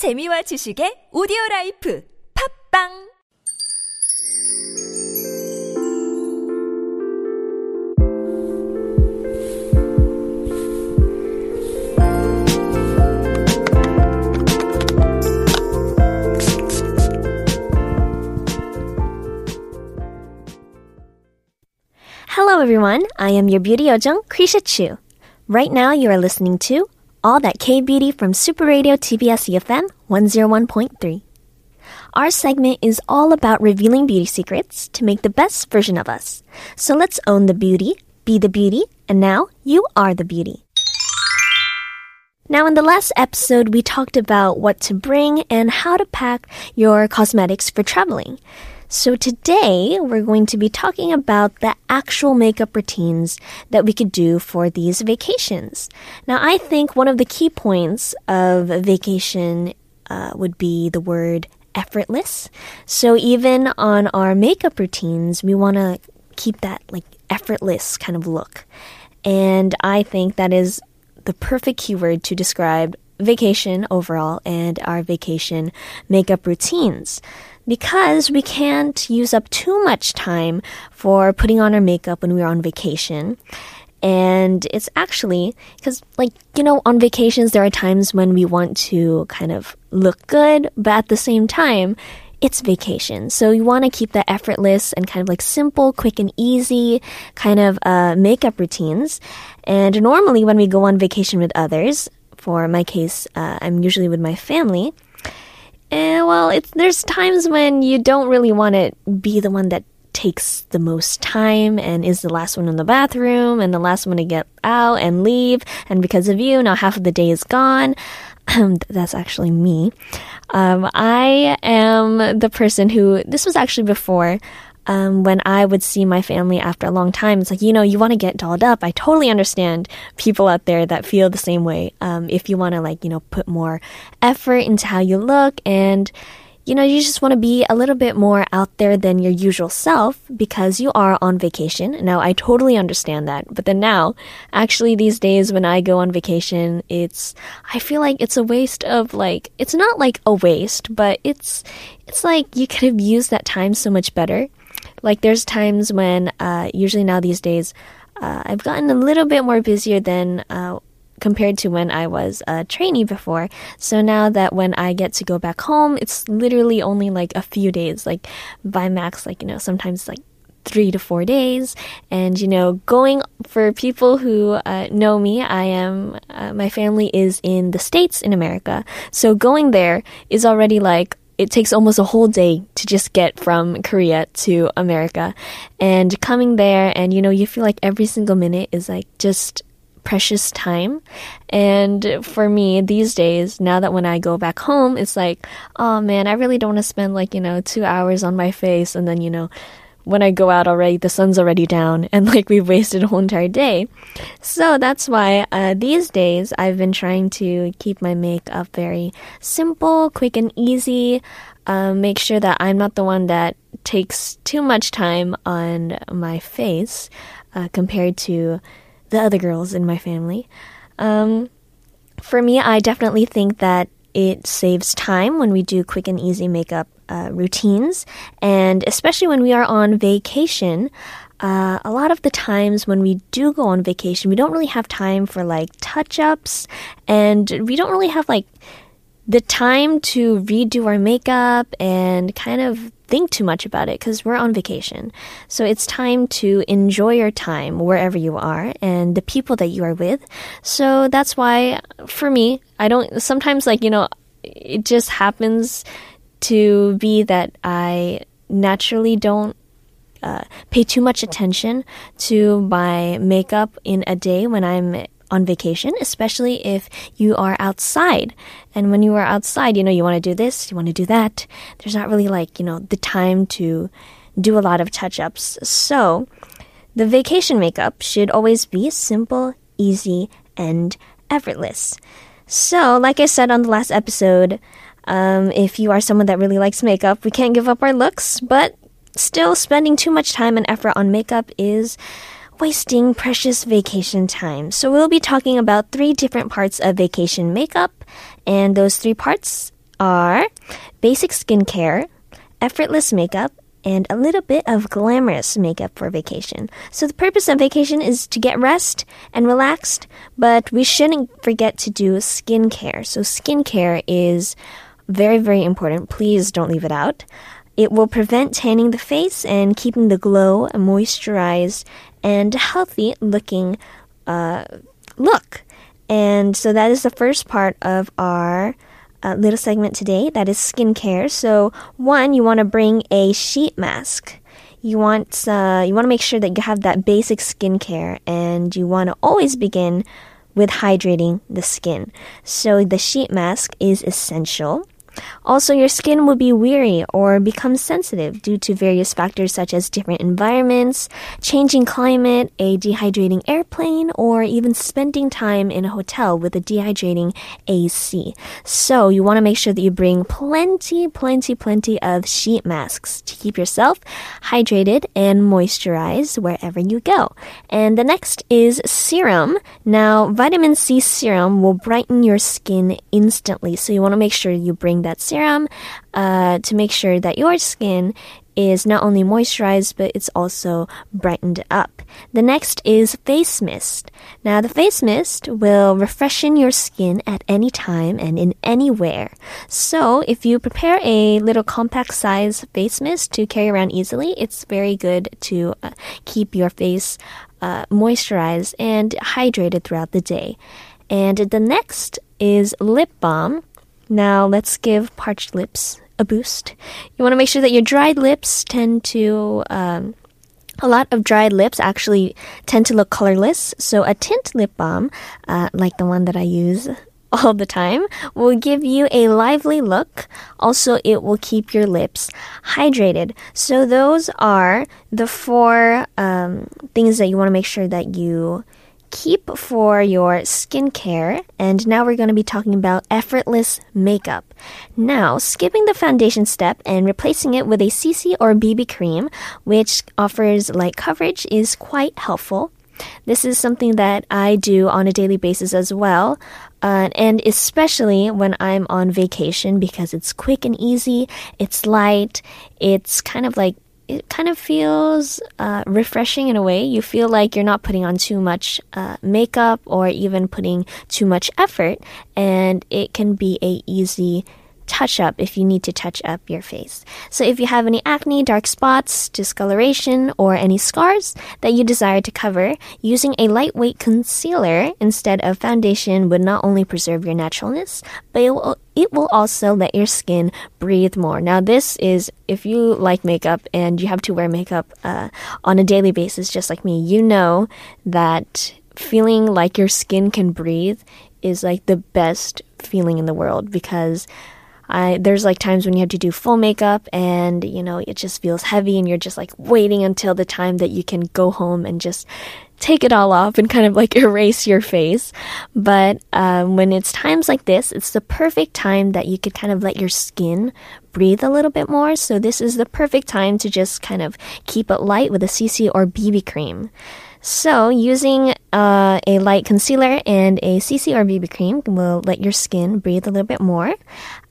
재미와 지식의 오디오 라이프. 팝빵! Hello everyone, I am your beauty ojung, Kriesha Chu. Right now you are listening to all That K Beauty from Super Radio TBS EFM 101.3. Our segment is all about revealing beauty secrets to make the best version of us. So let's own the beauty, be the beauty, and now you are the beauty. Now, in the last episode, we talked about what to bring and how to pack your cosmetics for traveling. So today, we're going to be talking about the actual makeup routines that we could do for these vacations. Now, I think one of the key points of vacation uh, would be the word effortless. So even on our makeup routines, we want to keep that like effortless kind of look. And I think that is the perfect keyword to describe vacation overall and our vacation makeup routines because we can't use up too much time for putting on our makeup when we're on vacation. And it's actually because, like, you know, on vacations, there are times when we want to kind of look good, but at the same time, it's vacation. So you want to keep that effortless and kind of like simple, quick and easy kind of uh, makeup routines. And normally when we go on vacation with others, for my case, uh, I'm usually with my family. And well, it's there's times when you don't really want to be the one that takes the most time and is the last one in the bathroom and the last one to get out and leave. And because of you, now half of the day is gone. That's actually me. Um, I am the person who, this was actually before um, when I would see my family after a long time, it's like, you know, you want to get dolled up. I totally understand people out there that feel the same way. Um, if you want to, like, you know, put more effort into how you look and, you know, you just want to be a little bit more out there than your usual self because you are on vacation. Now, I totally understand that. But then now, actually, these days when I go on vacation, it's, I feel like it's a waste of like, it's not like a waste, but it's, it's like you could have used that time so much better. Like, there's times when, uh, usually now these days, uh, I've gotten a little bit more busier than, uh, compared to when I was a trainee before. So now that when I get to go back home, it's literally only like a few days, like by max, like, you know, sometimes like three to four days. And, you know, going for people who uh, know me, I am, uh, my family is in the States in America. So going there is already like, it takes almost a whole day to just get from Korea to America. And coming there, and you know, you feel like every single minute is like just precious time. And for me, these days, now that when I go back home, it's like, oh man, I really don't want to spend like, you know, two hours on my face and then, you know, when I go out already, the sun's already down, and like we've wasted a whole entire day. So that's why uh, these days I've been trying to keep my makeup very simple, quick, and easy. Uh, make sure that I'm not the one that takes too much time on my face uh, compared to the other girls in my family. Um, for me, I definitely think that it saves time when we do quick and easy makeup uh, routines, and especially when we are on vacation. Uh, a lot of the times when we do go on vacation, we don't really have time for like touch ups, and we don't really have like the time to redo our makeup and kind of think too much about it because we're on vacation. So it's time to enjoy your time wherever you are and the people that you are with. So that's why for me, I don't sometimes like, you know, it just happens to be that I naturally don't uh, pay too much attention to my makeup in a day when I'm on vacation, especially if you are outside. And when you are outside, you know, you want to do this, you want to do that. There's not really like, you know, the time to do a lot of touch ups. So the vacation makeup should always be simple, easy, and effortless. So, like I said on the last episode, um, if you are someone that really likes makeup, we can't give up our looks, but still spending too much time and effort on makeup is wasting precious vacation time. So we'll be talking about three different parts of vacation makeup, and those three parts are basic skincare, effortless makeup, and a little bit of glamorous makeup for vacation. So the purpose of vacation is to get rest and relaxed, but we shouldn't forget to do skincare. So skincare is very, very important. Please don't leave it out. It will prevent tanning the face and keeping the glow, moisturized, and healthy looking uh, look. And so that is the first part of our uh, little segment today. That is skincare. So one, you want to bring a sheet mask. You want uh, you want to make sure that you have that basic skincare, and you want to always begin with hydrating the skin. So the sheet mask is essential. Also, your skin will be weary or become sensitive due to various factors such as different environments, changing climate, a dehydrating airplane, or even spending time in a hotel with a dehydrating AC. So, you want to make sure that you bring plenty, plenty, plenty of sheet masks to keep yourself hydrated and moisturized wherever you go. And the next is serum. Now, vitamin C serum will brighten your skin instantly. So, you want to make sure you bring that serum uh, to make sure that your skin is not only moisturized but it's also brightened up. The next is face mist. Now the face mist will refreshen your skin at any time and in anywhere. So if you prepare a little compact size face mist to carry around easily, it's very good to uh, keep your face uh, moisturized and hydrated throughout the day. And the next is lip balm. Now let's give parched lips a boost. You want to make sure that your dried lips tend to. Um, a lot of dried lips actually tend to look colorless, so a tint lip balm, uh, like the one that I use all the time, will give you a lively look. Also, it will keep your lips hydrated. So, those are the four um, things that you want to make sure that you keep for your skincare. And now we're going to be talking about effortless makeup. Now, skipping the foundation step and replacing it with a CC or BB cream, which offers light coverage, is quite helpful. This is something that I do on a daily basis as well. Uh, and especially when I'm on vacation because it's quick and easy, it's light, it's kind of like it kind of feels uh, refreshing in a way. You feel like you're not putting on too much uh, makeup or even putting too much effort, and it can be a easy touch up if you need to touch up your face. So if you have any acne, dark spots, discoloration, or any scars that you desire to cover, using a lightweight concealer instead of foundation would not only preserve your naturalness, but it will, it will also let your skin breathe more. Now, this is if you like makeup and you have to wear makeup uh, on a daily basis, just like me, you know that feeling like your skin can breathe is like the best feeling in the world because I, there's like times when you have to do full makeup and you know it just feels heavy and you're just like waiting until the time that you can go home and just take it all off and kind of like erase your face. But um, when it's times like this, it's the perfect time that you could kind of let your skin breathe a little bit more. So this is the perfect time to just kind of keep it light with a CC or BB cream. So, using uh, a light concealer and a CC or BB cream will let your skin breathe a little bit more.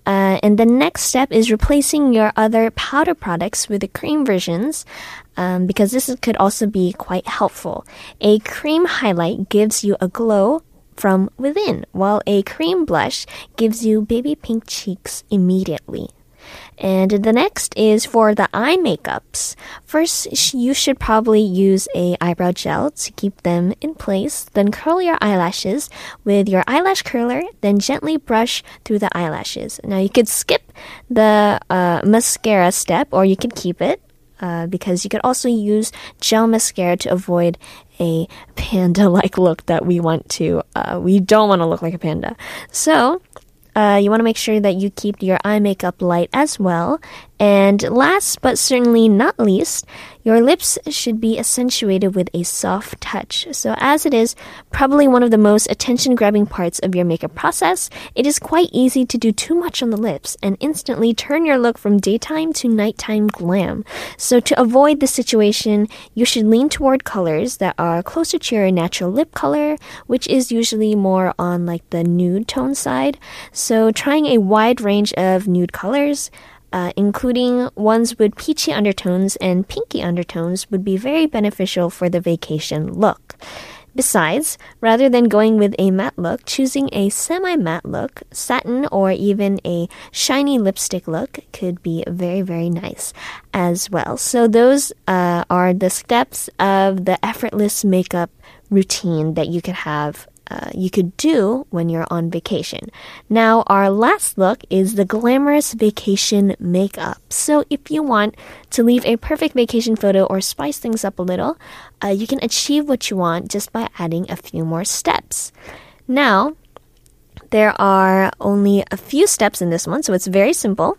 Uh, and the next step is replacing your other powder products with the cream versions um, because this could also be quite helpful. A cream highlight gives you a glow from within, while a cream blush gives you baby pink cheeks immediately. And the next is for the eye makeups. First, you should probably use a eyebrow gel to keep them in place. Then curl your eyelashes with your eyelash curler. Then gently brush through the eyelashes. Now you could skip the uh, mascara step, or you could keep it. Uh, because you could also use gel mascara to avoid a panda like look that we want to. Uh, we don't want to look like a panda. So, uh, you want to make sure that you keep your eye makeup light as well. And last but certainly not least, your lips should be accentuated with a soft touch. So, as it is probably one of the most attention grabbing parts of your makeup process, it is quite easy to do too much on the lips and instantly turn your look from daytime to nighttime glam. So, to avoid this situation, you should lean toward colors that are closer to your natural lip color, which is usually more on like the nude tone side. So, trying a wide range of nude colors uh, including ones with peachy undertones and pinky undertones, would be very beneficial for the vacation look. Besides, rather than going with a matte look, choosing a semi matte look, satin, or even a shiny lipstick look could be very, very nice as well. So, those uh, are the steps of the effortless makeup routine that you could have uh, you could do when you're on vacation. Now, our last look is the glamorous vacation makeup. So, if you want to leave a perfect vacation photo or spice things up a little, uh, you can achieve what you want just by adding a few more steps. Now, there are only a few steps in this one, so it's very simple.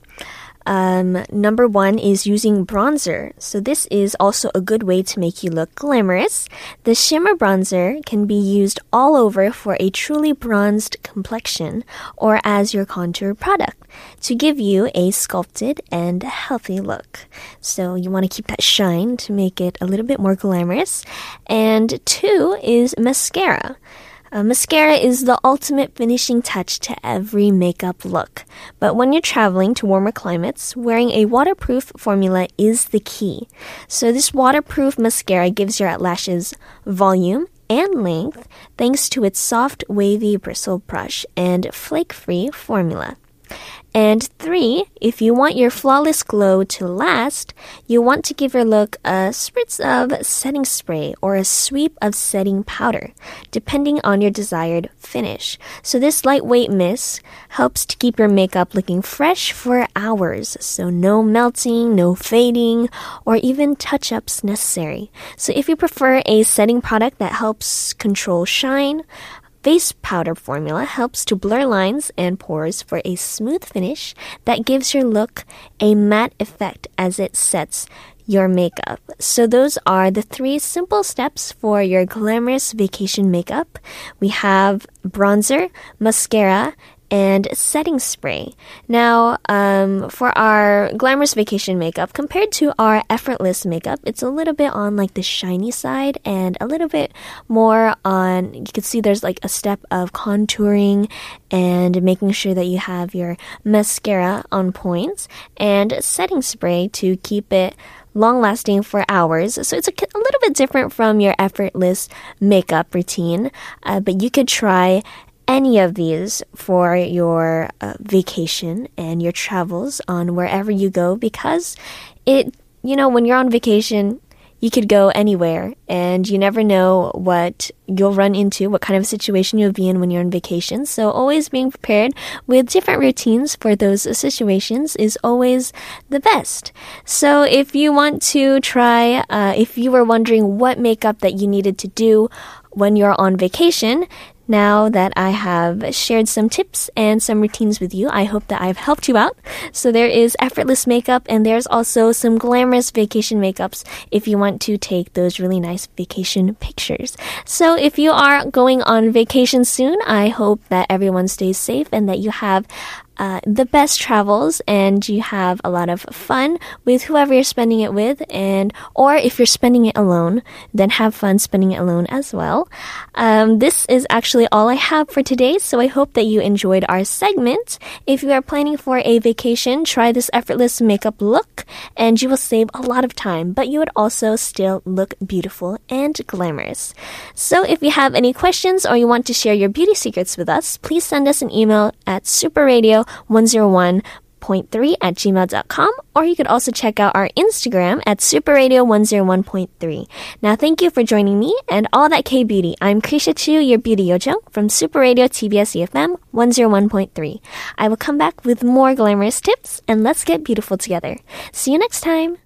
Um, number one is using bronzer. So this is also a good way to make you look glamorous. The shimmer bronzer can be used all over for a truly bronzed complexion or as your contour product to give you a sculpted and healthy look. So you want to keep that shine to make it a little bit more glamorous. And two is mascara. Mascara is the ultimate finishing touch to every makeup look. But when you're traveling to warmer climates, wearing a waterproof formula is the key. So this waterproof mascara gives your lashes volume and length thanks to its soft, wavy bristle brush and flake-free formula. And three, if you want your flawless glow to last, you want to give your look a spritz of setting spray or a sweep of setting powder, depending on your desired finish. So this lightweight mist helps to keep your makeup looking fresh for hours. So no melting, no fading, or even touch-ups necessary. So if you prefer a setting product that helps control shine, Face powder formula helps to blur lines and pores for a smooth finish that gives your look a matte effect as it sets your makeup. So those are the three simple steps for your glamorous vacation makeup. We have bronzer, mascara, and setting spray. Now, um, for our glamorous vacation makeup, compared to our effortless makeup, it's a little bit on like the shiny side and a little bit more on, you can see there's like a step of contouring and making sure that you have your mascara on points and setting spray to keep it long lasting for hours. So it's a, a, little bit different from your effortless makeup routine, uh, but you could try any of these for your uh, vacation and your travels on wherever you go because it, you know, when you're on vacation, you could go anywhere and you never know what you'll run into, what kind of situation you'll be in when you're on vacation. So always being prepared with different routines for those situations is always the best. So if you want to try, uh, if you were wondering what makeup that you needed to do when you're on vacation, now that I have shared some tips and some routines with you, I hope that I've helped you out. So there is effortless makeup and there's also some glamorous vacation makeups if you want to take those really nice vacation pictures. So if you are going on vacation soon, I hope that everyone stays safe and that you have uh, the best travels and you have a lot of fun with whoever you're spending it with and or if you're spending it alone then have fun spending it alone as well. Um, this is actually all i have for today so i hope that you enjoyed our segment. If you are planning for a vacation try this effortless makeup look and you will save a lot of time but you would also still look beautiful and glamorous. So if you have any questions or you want to share your beauty secrets with us please send us an email at superradio 101 101.3 at gmail.com, or you could also check out our Instagram at superradio101.3. Now, thank you for joining me and all that K Beauty. I'm Kriesha Chu, your beauty yojo from Super Radio TBS EFM 101.3. I will come back with more glamorous tips and let's get beautiful together. See you next time.